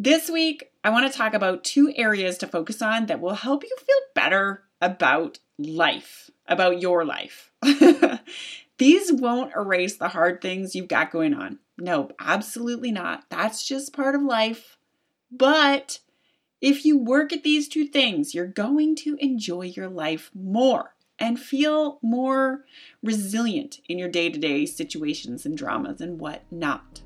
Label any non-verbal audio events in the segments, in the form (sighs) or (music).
This week, I want to talk about two areas to focus on that will help you feel better about life, about your life. (laughs) These won't erase the hard things you've got going on. No, absolutely not. That's just part of life. But if you work at these two things, you're going to enjoy your life more and feel more resilient in your day to day situations and dramas and whatnot.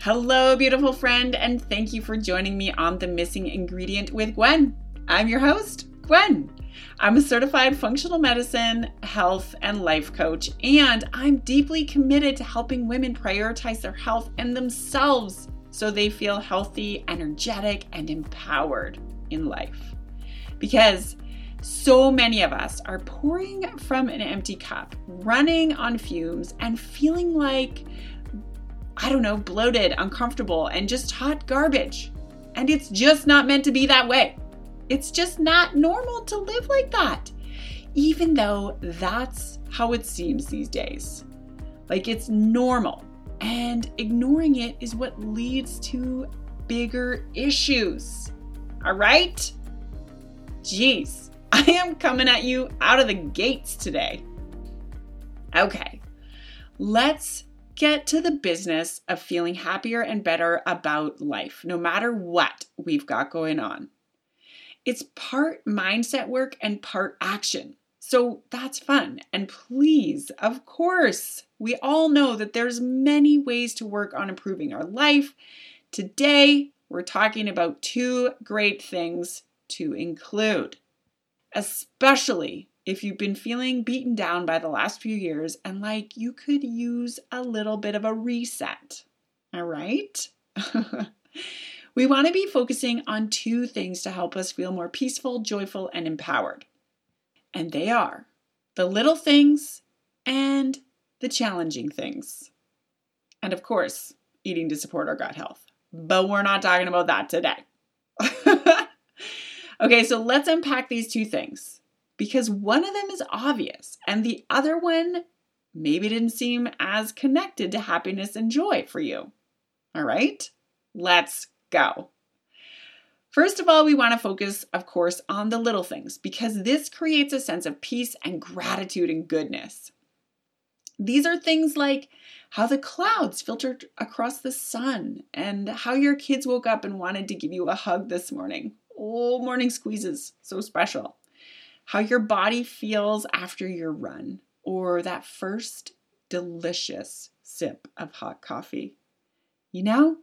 Hello, beautiful friend, and thank you for joining me on The Missing Ingredient with Gwen. I'm your host, Gwen. I'm a certified functional medicine, health, and life coach, and I'm deeply committed to helping women prioritize their health and themselves so they feel healthy, energetic, and empowered in life. Because so many of us are pouring from an empty cup, running on fumes, and feeling like I don't know, bloated, uncomfortable, and just hot garbage. And it's just not meant to be that way. It's just not normal to live like that, even though that's how it seems these days. Like it's normal. And ignoring it is what leads to bigger issues. All right? Jeez, I am coming at you out of the gates today. Okay, let's get to the business of feeling happier and better about life, no matter what we've got going on. It's part mindset work and part action. So that's fun. And please, of course, we all know that there's many ways to work on improving our life. Today, we're talking about two great things to include, especially if you've been feeling beaten down by the last few years and like you could use a little bit of a reset. All right? (laughs) we want to be focusing on two things to help us feel more peaceful, joyful, and empowered. And they are the little things and the challenging things. And of course, eating to support our gut health. But we're not talking about that today. (laughs) okay, so let's unpack these two things because one of them is obvious and the other one maybe didn't seem as connected to happiness and joy for you. All right, let's go. First of all, we want to focus, of course, on the little things because this creates a sense of peace and gratitude and goodness. These are things like how the clouds filtered across the sun and how your kids woke up and wanted to give you a hug this morning. Oh, morning squeezes, so special how your body feels after your run, or that first delicious sip of hot coffee. You know,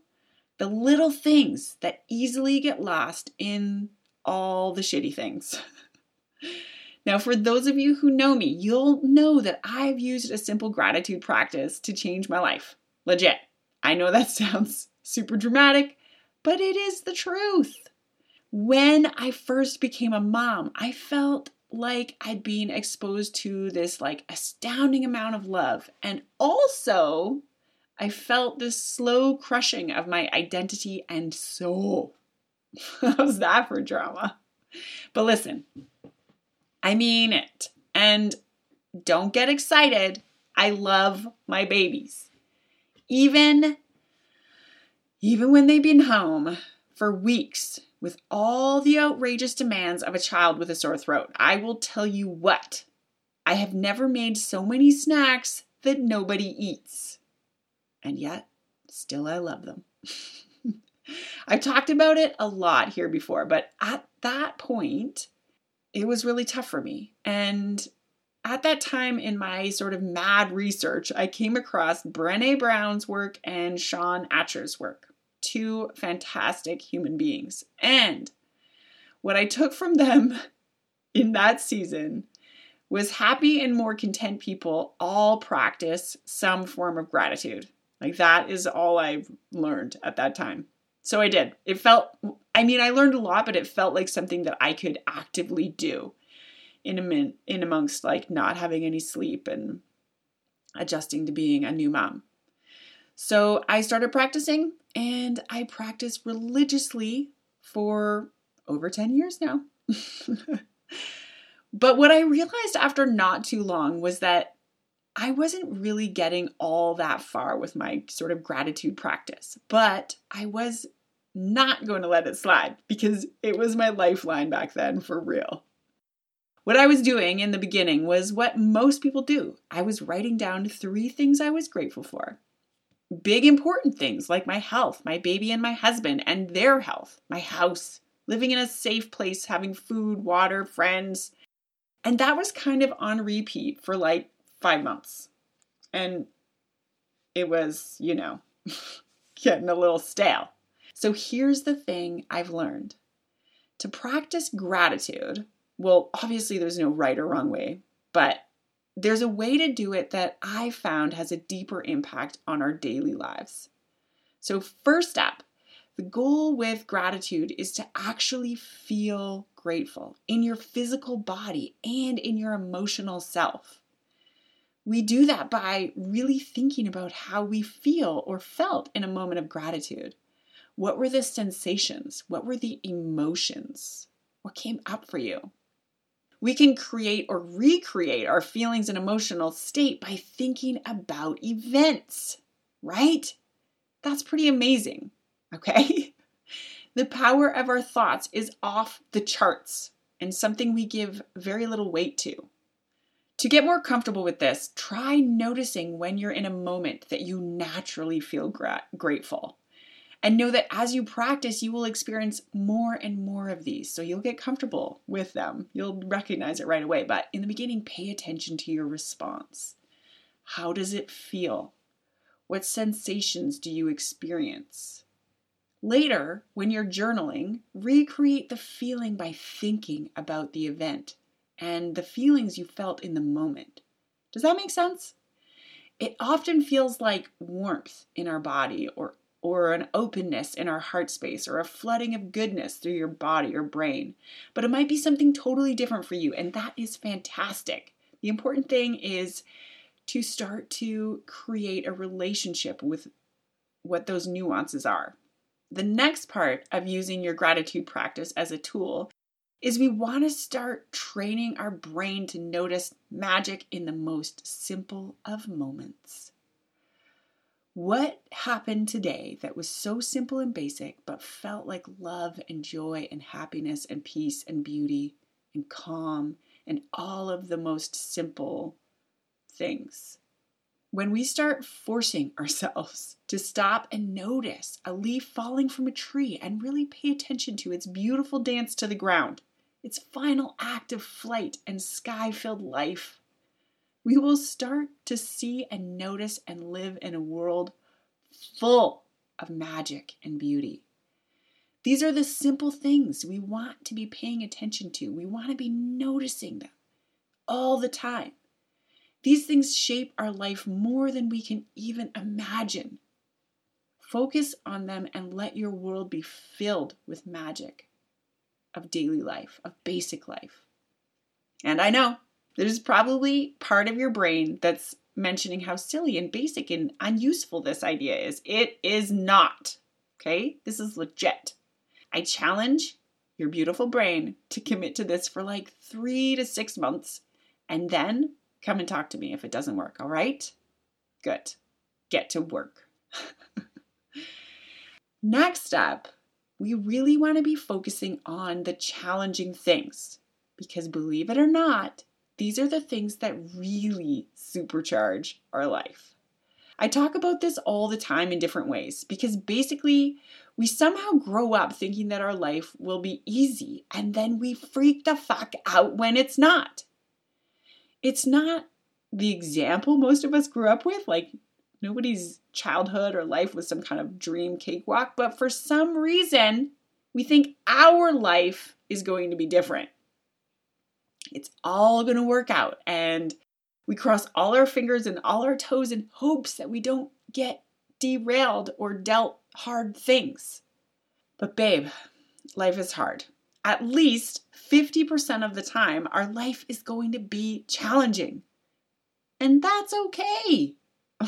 the little things that easily get lost in all the shitty things. (laughs) now, for those of you who know me, you'll know that I've used a simple gratitude practice to change my life. Legit. I know that (laughs) sounds super dramatic, but it is the truth. When I first became a mom, I felt like I'd been exposed to this like astounding amount of love. And also, I felt this slow crushing of my identity and soul. (laughs) How's that for drama? But listen, I mean it. And don't get excited. I love my babies. Even even when they've been home for weeks with all the outrageous demands of a child with a sore throat. I will tell you what, I have never made so many snacks that nobody eats. And yet, still I love them. (laughs) I've talked about it a lot here before, but at that point, it was really tough for me. And at that time in my sort of mad research, I came across Brene Brown's work and Shawn Achor's work two fantastic human beings. And what I took from them (laughs) in that season was happy and more content people all practice some form of gratitude. Like that is all I've learned at that time. So I did. It felt, I mean, I learned a lot, but it felt like something that I could actively do in a in amongst like not having any sleep and adjusting to being a new mom. So I started practicing and I practice religiously for over 10 years now. (laughs) but what I realized after not too long was that I wasn't really getting all that far with my sort of gratitude practice, but I was not going to let it slide because it was my lifeline back then for real. What I was doing in the beginning was what most people do I was writing down three things I was grateful for. Big important things like my health, my baby and my husband, and their health, my house, living in a safe place, having food, water, friends. And that was kind of on repeat for like five months. And it was, you know, (laughs) getting a little stale. So here's the thing I've learned to practice gratitude. Well, obviously, there's no right or wrong way, but there's a way to do it that I found has a deeper impact on our daily lives. So, first up, the goal with gratitude is to actually feel grateful in your physical body and in your emotional self. We do that by really thinking about how we feel or felt in a moment of gratitude. What were the sensations? What were the emotions? What came up for you? We can create or recreate our feelings and emotional state by thinking about events, right? That's pretty amazing, okay? (laughs) the power of our thoughts is off the charts and something we give very little weight to. To get more comfortable with this, try noticing when you're in a moment that you naturally feel gra- grateful. And know that as you practice, you will experience more and more of these. So you'll get comfortable with them. You'll recognize it right away. But in the beginning, pay attention to your response. How does it feel? What sensations do you experience? Later, when you're journaling, recreate the feeling by thinking about the event and the feelings you felt in the moment. Does that make sense? It often feels like warmth in our body or or an openness in our heart space or a flooding of goodness through your body or brain. But it might be something totally different for you, and that is fantastic. The important thing is to start to create a relationship with what those nuances are. The next part of using your gratitude practice as a tool is we want to start training our brain to notice magic in the most simple of moments. What happened today that was so simple and basic, but felt like love and joy and happiness and peace and beauty and calm and all of the most simple things? When we start forcing (laughs) ourselves to stop and notice a leaf falling from a tree and really pay attention to its beautiful dance to the ground, its final act of flight and sky filled life, we will start to see and notice and live in a world full of magic and beauty. These are the simple things we want to be paying attention to. We want to be noticing them all the time. These things shape our life more than we can even imagine. Focus on them and let your world be filled with magic of daily life, of basic life. And I know there's probably part of your brain that's mentioning how silly and basic and unuseful this idea is. It is not. Okay? This is legit. I challenge your beautiful brain to commit to this for like three to six months and then come and talk to me if it doesn't work. All right? Good. Get to work. (laughs) Next up, we really want to be focusing on the challenging things because believe it or not, these are the things that really supercharge our life. I talk about this all the time in different ways because basically we somehow grow up thinking that our life will be easy and then we freak the fuck out when it's not. It's not the example most of us grew up with, like nobody's childhood or life was some kind of dream cakewalk, but for some reason, we think our life is going to be different. It's all going to work out. And we cross all our fingers and all our toes in hopes that we don't get derailed or dealt hard things. But, babe, life is hard. At least 50% of the time, our life is going to be challenging. And that's okay. (laughs)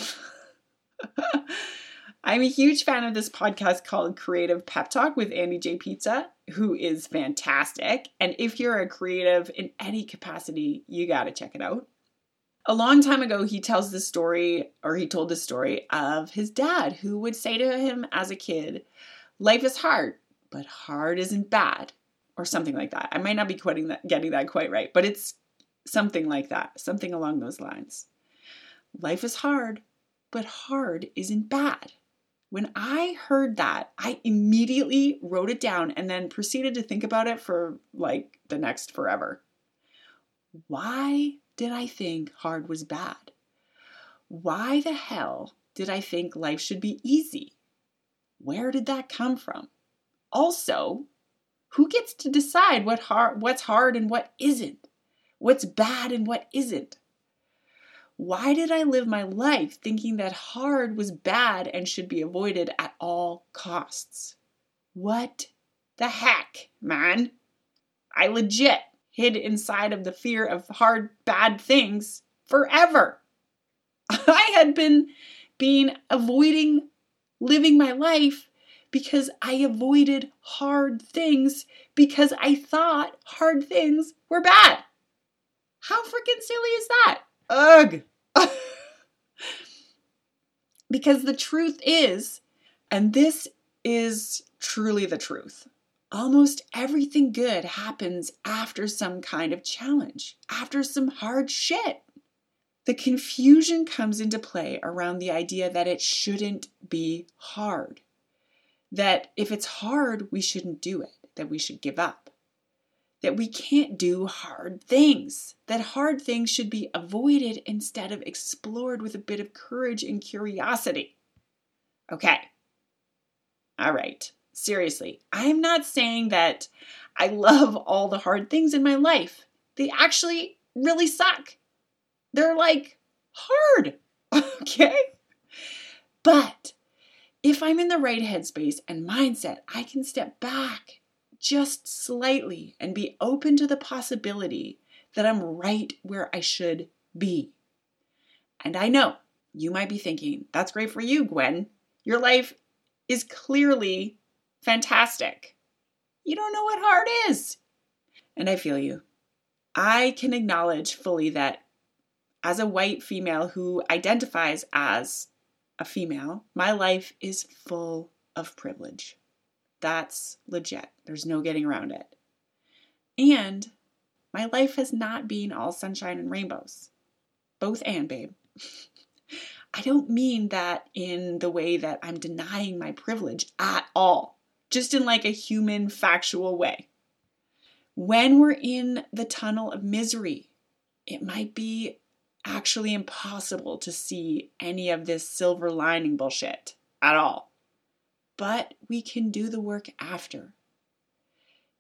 I'm a huge fan of this podcast called Creative Pep Talk with Andy J. Pizza, who is fantastic. And if you're a creative in any capacity, you got to check it out. A long time ago, he tells the story, or he told the story of his dad, who would say to him as a kid, life is hard, but hard isn't bad, or something like that. I might not be quoting that, getting that quite right, but it's something like that, something along those lines. Life is hard, but hard isn't bad. When I heard that, I immediately wrote it down and then proceeded to think about it for like the next forever. Why did I think hard was bad? Why the hell did I think life should be easy? Where did that come from? Also, who gets to decide what hard, what's hard and what isn't? What's bad and what isn't? Why did I live my life thinking that hard was bad and should be avoided at all costs? What the heck, man? I legit hid inside of the fear of hard, bad things forever. (laughs) I had been being avoiding living my life because I avoided hard things because I thought hard things were bad. How freaking silly is that? Ugh. (laughs) because the truth is, and this is truly the truth, almost everything good happens after some kind of challenge, after some hard shit. The confusion comes into play around the idea that it shouldn't be hard. That if it's hard, we shouldn't do it, that we should give up. That we can't do hard things, that hard things should be avoided instead of explored with a bit of courage and curiosity. Okay. All right. Seriously, I'm not saying that I love all the hard things in my life. They actually really suck. They're like hard, (laughs) okay? But if I'm in the right headspace and mindset, I can step back just slightly and be open to the possibility that I'm right where I should be. And I know you might be thinking, that's great for you, Gwen. Your life is clearly fantastic. You don't know what hard is. And I feel you. I can acknowledge fully that as a white female who identifies as a female, my life is full of privilege. That's legit. There's no getting around it. And my life has not been all sunshine and rainbows. Both and, babe. (laughs) I don't mean that in the way that I'm denying my privilege at all just in like a human, factual way. When we're in the tunnel of misery, it might be actually impossible to see any of this silver lining bullshit at all. But we can do the work after.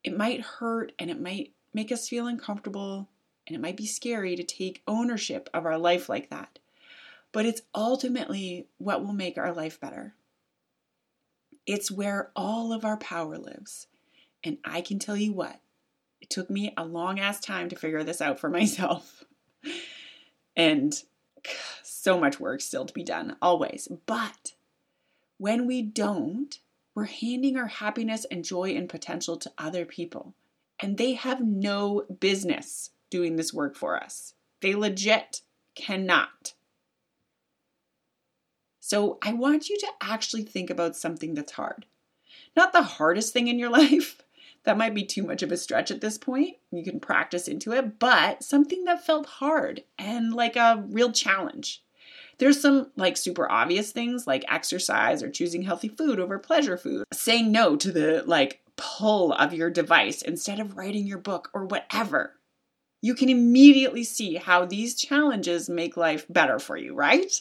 It might hurt and it might make us feel uncomfortable and it might be scary to take ownership of our life like that. But it's ultimately what will make our life better. It's where all of our power lives. And I can tell you what, it took me a long ass time to figure this out for (laughs) myself. and so much work still to be done, always. But when we don't, we're handing our happiness and joy and potential to other people. And they have no business doing this work for us. They legit cannot. So I want you to actually think about something that's hard. Not the hardest thing in your (laughs) life. That might be too much of a stretch at this point. You can practice into it, but something that felt hard and like a real challenge. There's some like super obvious things like exercise or choosing healthy food over pleasure food, saying no to the like pull of your device instead of writing your book or whatever. You can immediately see how these challenges make life better for you, right?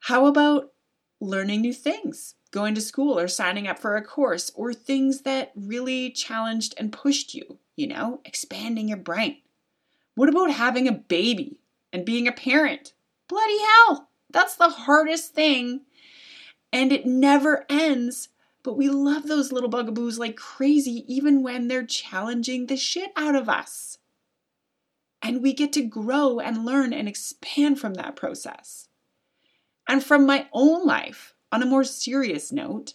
How about learning new things, going to school or signing up for a course, or things that really challenged and pushed you, you know, expanding your brain? What about having a baby and being a parent? Bloody hell, that's the hardest thing. And it never ends. But we love those little bugaboos like crazy, even when they're challenging the shit out of us. And we get to grow and learn and expand from that process. And from my own life, on a more serious note,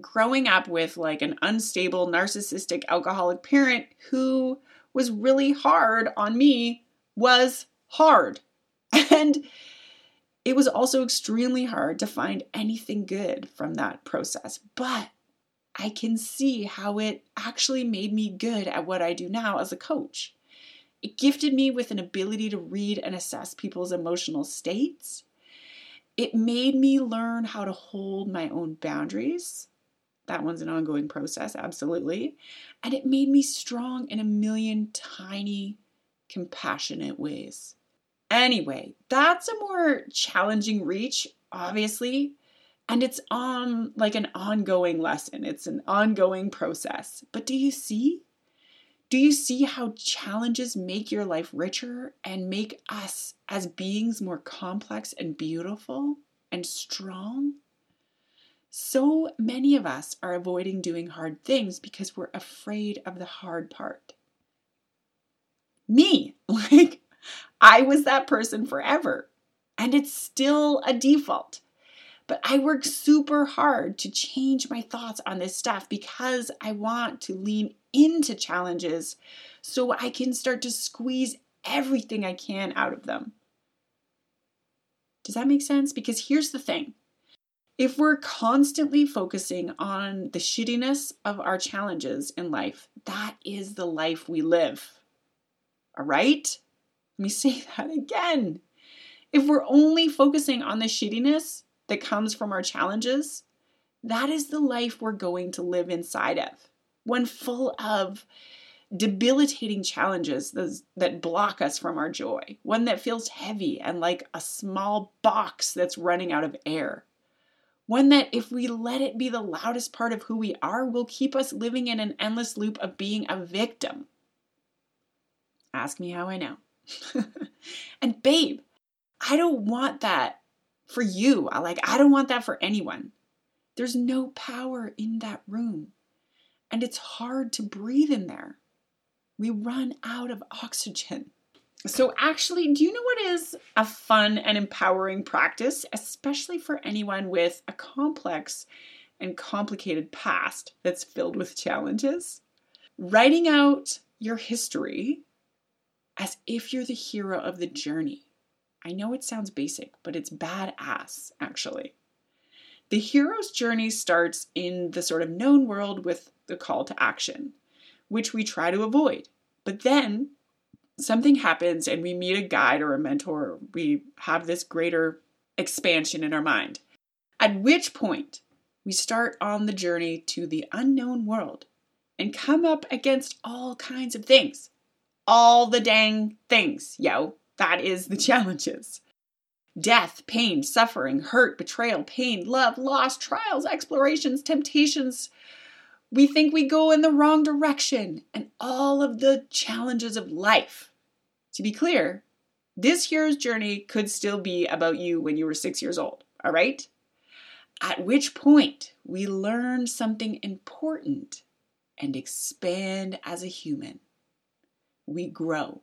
growing up with like an unstable, narcissistic, alcoholic parent who was really hard on me was hard. (laughs) And It was also extremely hard to find anything good from that process, but I can see how it actually made me good at what I do now as a coach. It gifted me with an ability to read and assess people's emotional states. It made me learn how to hold my own boundaries. That one's an ongoing process, absolutely. And it made me strong in a million tiny, compassionate ways. Anyway, that's a more challenging reach, obviously, and it's on like an ongoing lesson. It's an ongoing process. But do you see? Do you see how challenges make your life richer and make us as beings more complex and beautiful and strong? So many of us are avoiding doing hard things because we're afraid of the hard part. Me, (laughs) like, I was that person forever, and it's still a default. But I work super hard to change my thoughts on this stuff because I want to lean into challenges so I can start to squeeze everything I can out of them. Does that make sense? Because here's the thing if we're constantly focusing on the shittiness of our challenges in life, that is the life we live. All right? Let me (laughs) say that again. If we're only focusing on the shittiness, that comes from our challenges, that is the life we're going to live inside of. One full of debilitating challenges that block us from our joy, one that feels heavy and like a small box that's running out of air. One that, if we let it be the loudest part of who we are, will keep us living in an endless loop of being a victim. Ask me how I know. (laughs) and, babe, I don't want that for you. I like I don't want that for anyone. There's no power in that room. And it's hard to breathe in there. We run out of oxygen. So, actually, do you know what is a fun and empowering practice, especially for anyone with a complex and complicated past that's filled with challenges? Writing out your history as if you're the hero of the journey. I know it sounds basic, but it's badass, actually. The hero's journey starts in the sort of known world with the call to action, which we try to avoid. But then something happens and we meet a guide or a mentor. We have this greater expansion in our mind. At which point, we start on the journey to the unknown world and come up against all kinds of things. All the dang things, yo. That is the (laughs) challenges. Death, pain, suffering, hurt, betrayal, pain, love, loss, trials, explorations, temptations. We think we go in the wrong direction, and all of the challenges of life. To be clear, this hero's journey could still be about you when you were six years old, all right? At which point we learn something important and expand as a human. We grow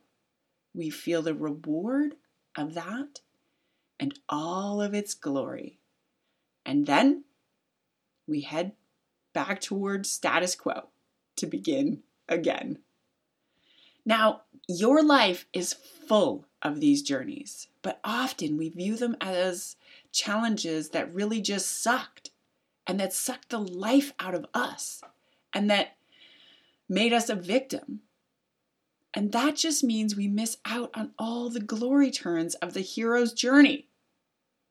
we feel the reward of that and all of its glory. And then we head back towards status quo to begin again. Now, your life is full of these journeys, but often we view them as challenges that really just sucked and that sucked the life out of us and that made us a victim and that just means we miss out on all the glory turns of the hero's journey.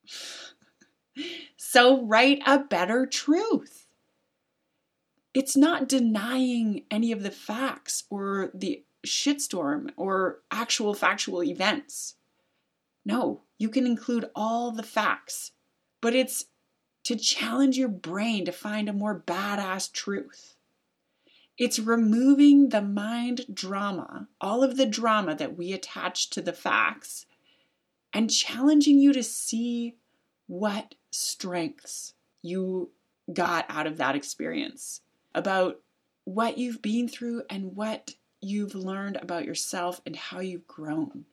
(sighs) so, write a better truth. It's not denying any of the facts or the shitstorm or actual factual events. No, you can include all the facts, but it's to challenge your brain to find a more badass truth. It's removing the mind drama, all of the drama that we attach to the facts, and challenging you to see what strengths you got out of that experience, about what you've been through and what you've learned about yourself and how you've grown.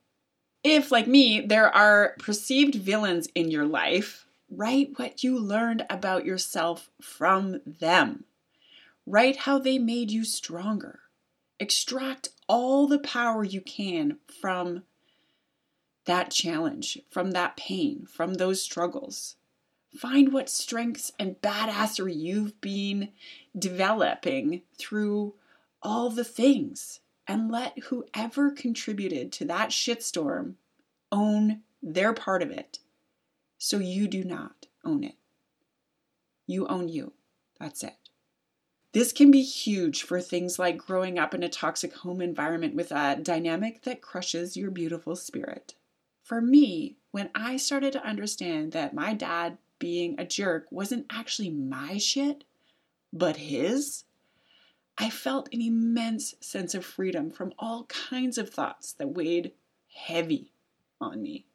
If, like me, there are perceived villains in your life, write what you learned about yourself from them. Write how they made you stronger. Extract all the power you can from that challenge, from that pain, from those struggles. Find what strengths and badassery you've been developing through all the things and let whoever contributed to that shitstorm own their part of it so you do not own it. You own you. That's it. This can be huge for things like growing up in a toxic home environment with a dynamic that crushes your beautiful spirit. For me, when I started to understand that my dad being a jerk wasn't actually my shit, but his, I felt an immense sense of freedom from all kinds of thoughts that weighed heavy on me.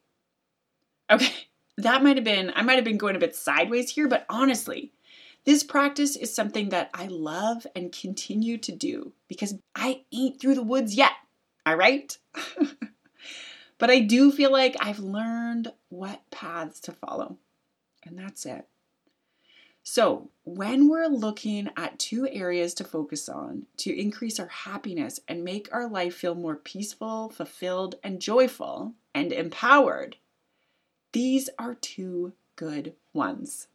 Okay, (laughs) that might have been, I might have been going a bit sideways here, but honestly, this practice is something that I love and continue to do because I ain't through the woods yet. All right? (laughs) but I do feel like I've learned what paths to follow. And that's it. So, when we're looking at two areas to focus on to increase our happiness and make our life feel more peaceful, fulfilled, and joyful and empowered, these are two good ones.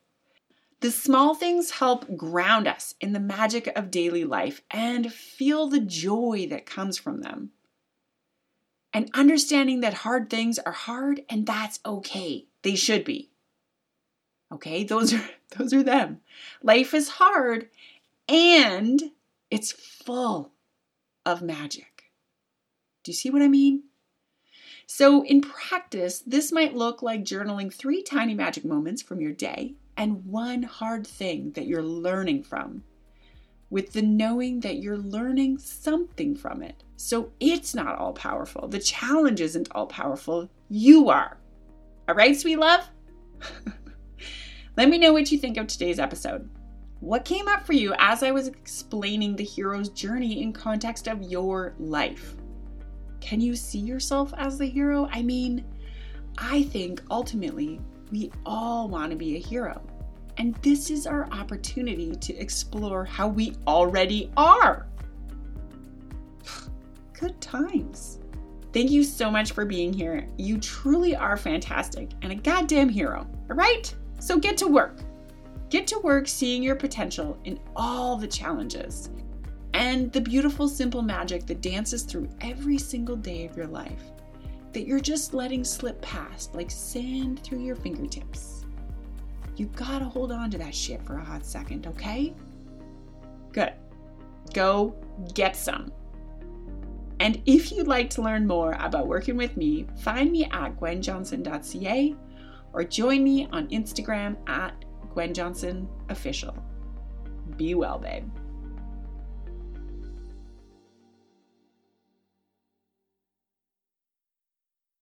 The small things help ground us in the magic of daily life and feel the joy that comes from them. And understanding that hard things are hard and that's okay. They should be. Okay, those are (laughs) those are them. Life is hard and it's full of magic. Do you see what I mean? So, in practice, this might look like journaling three tiny magic moments from your day and one hard thing that you're learning from, with the knowing that you're learning something from it. So, it's not all powerful. The challenge isn't all powerful. You are. All right, sweet love? (laughs) Let me know what you think of today's episode. What came up for you as I was explaining the hero's journey in context of your life? Can you see yourself as the hero? I mean, I think ultimately we all want to be a hero. And this is our opportunity to explore how we already are. (sighs) Good times. Thank you so much for being here. You truly are fantastic and a goddamn hero, all right? So get to work. Get to work seeing your potential in all the challenges and the beautiful, simple magic that dances through every single day of your life that you're just letting slip past like sand through your fingertips. You gotta hold on to that shit for a hot second, okay? Good. Go get some. And if you'd like to learn more about working with me, find me at gwenjohnson.ca or join me on Instagram at gwenjohnsonofficial. Be well, babe.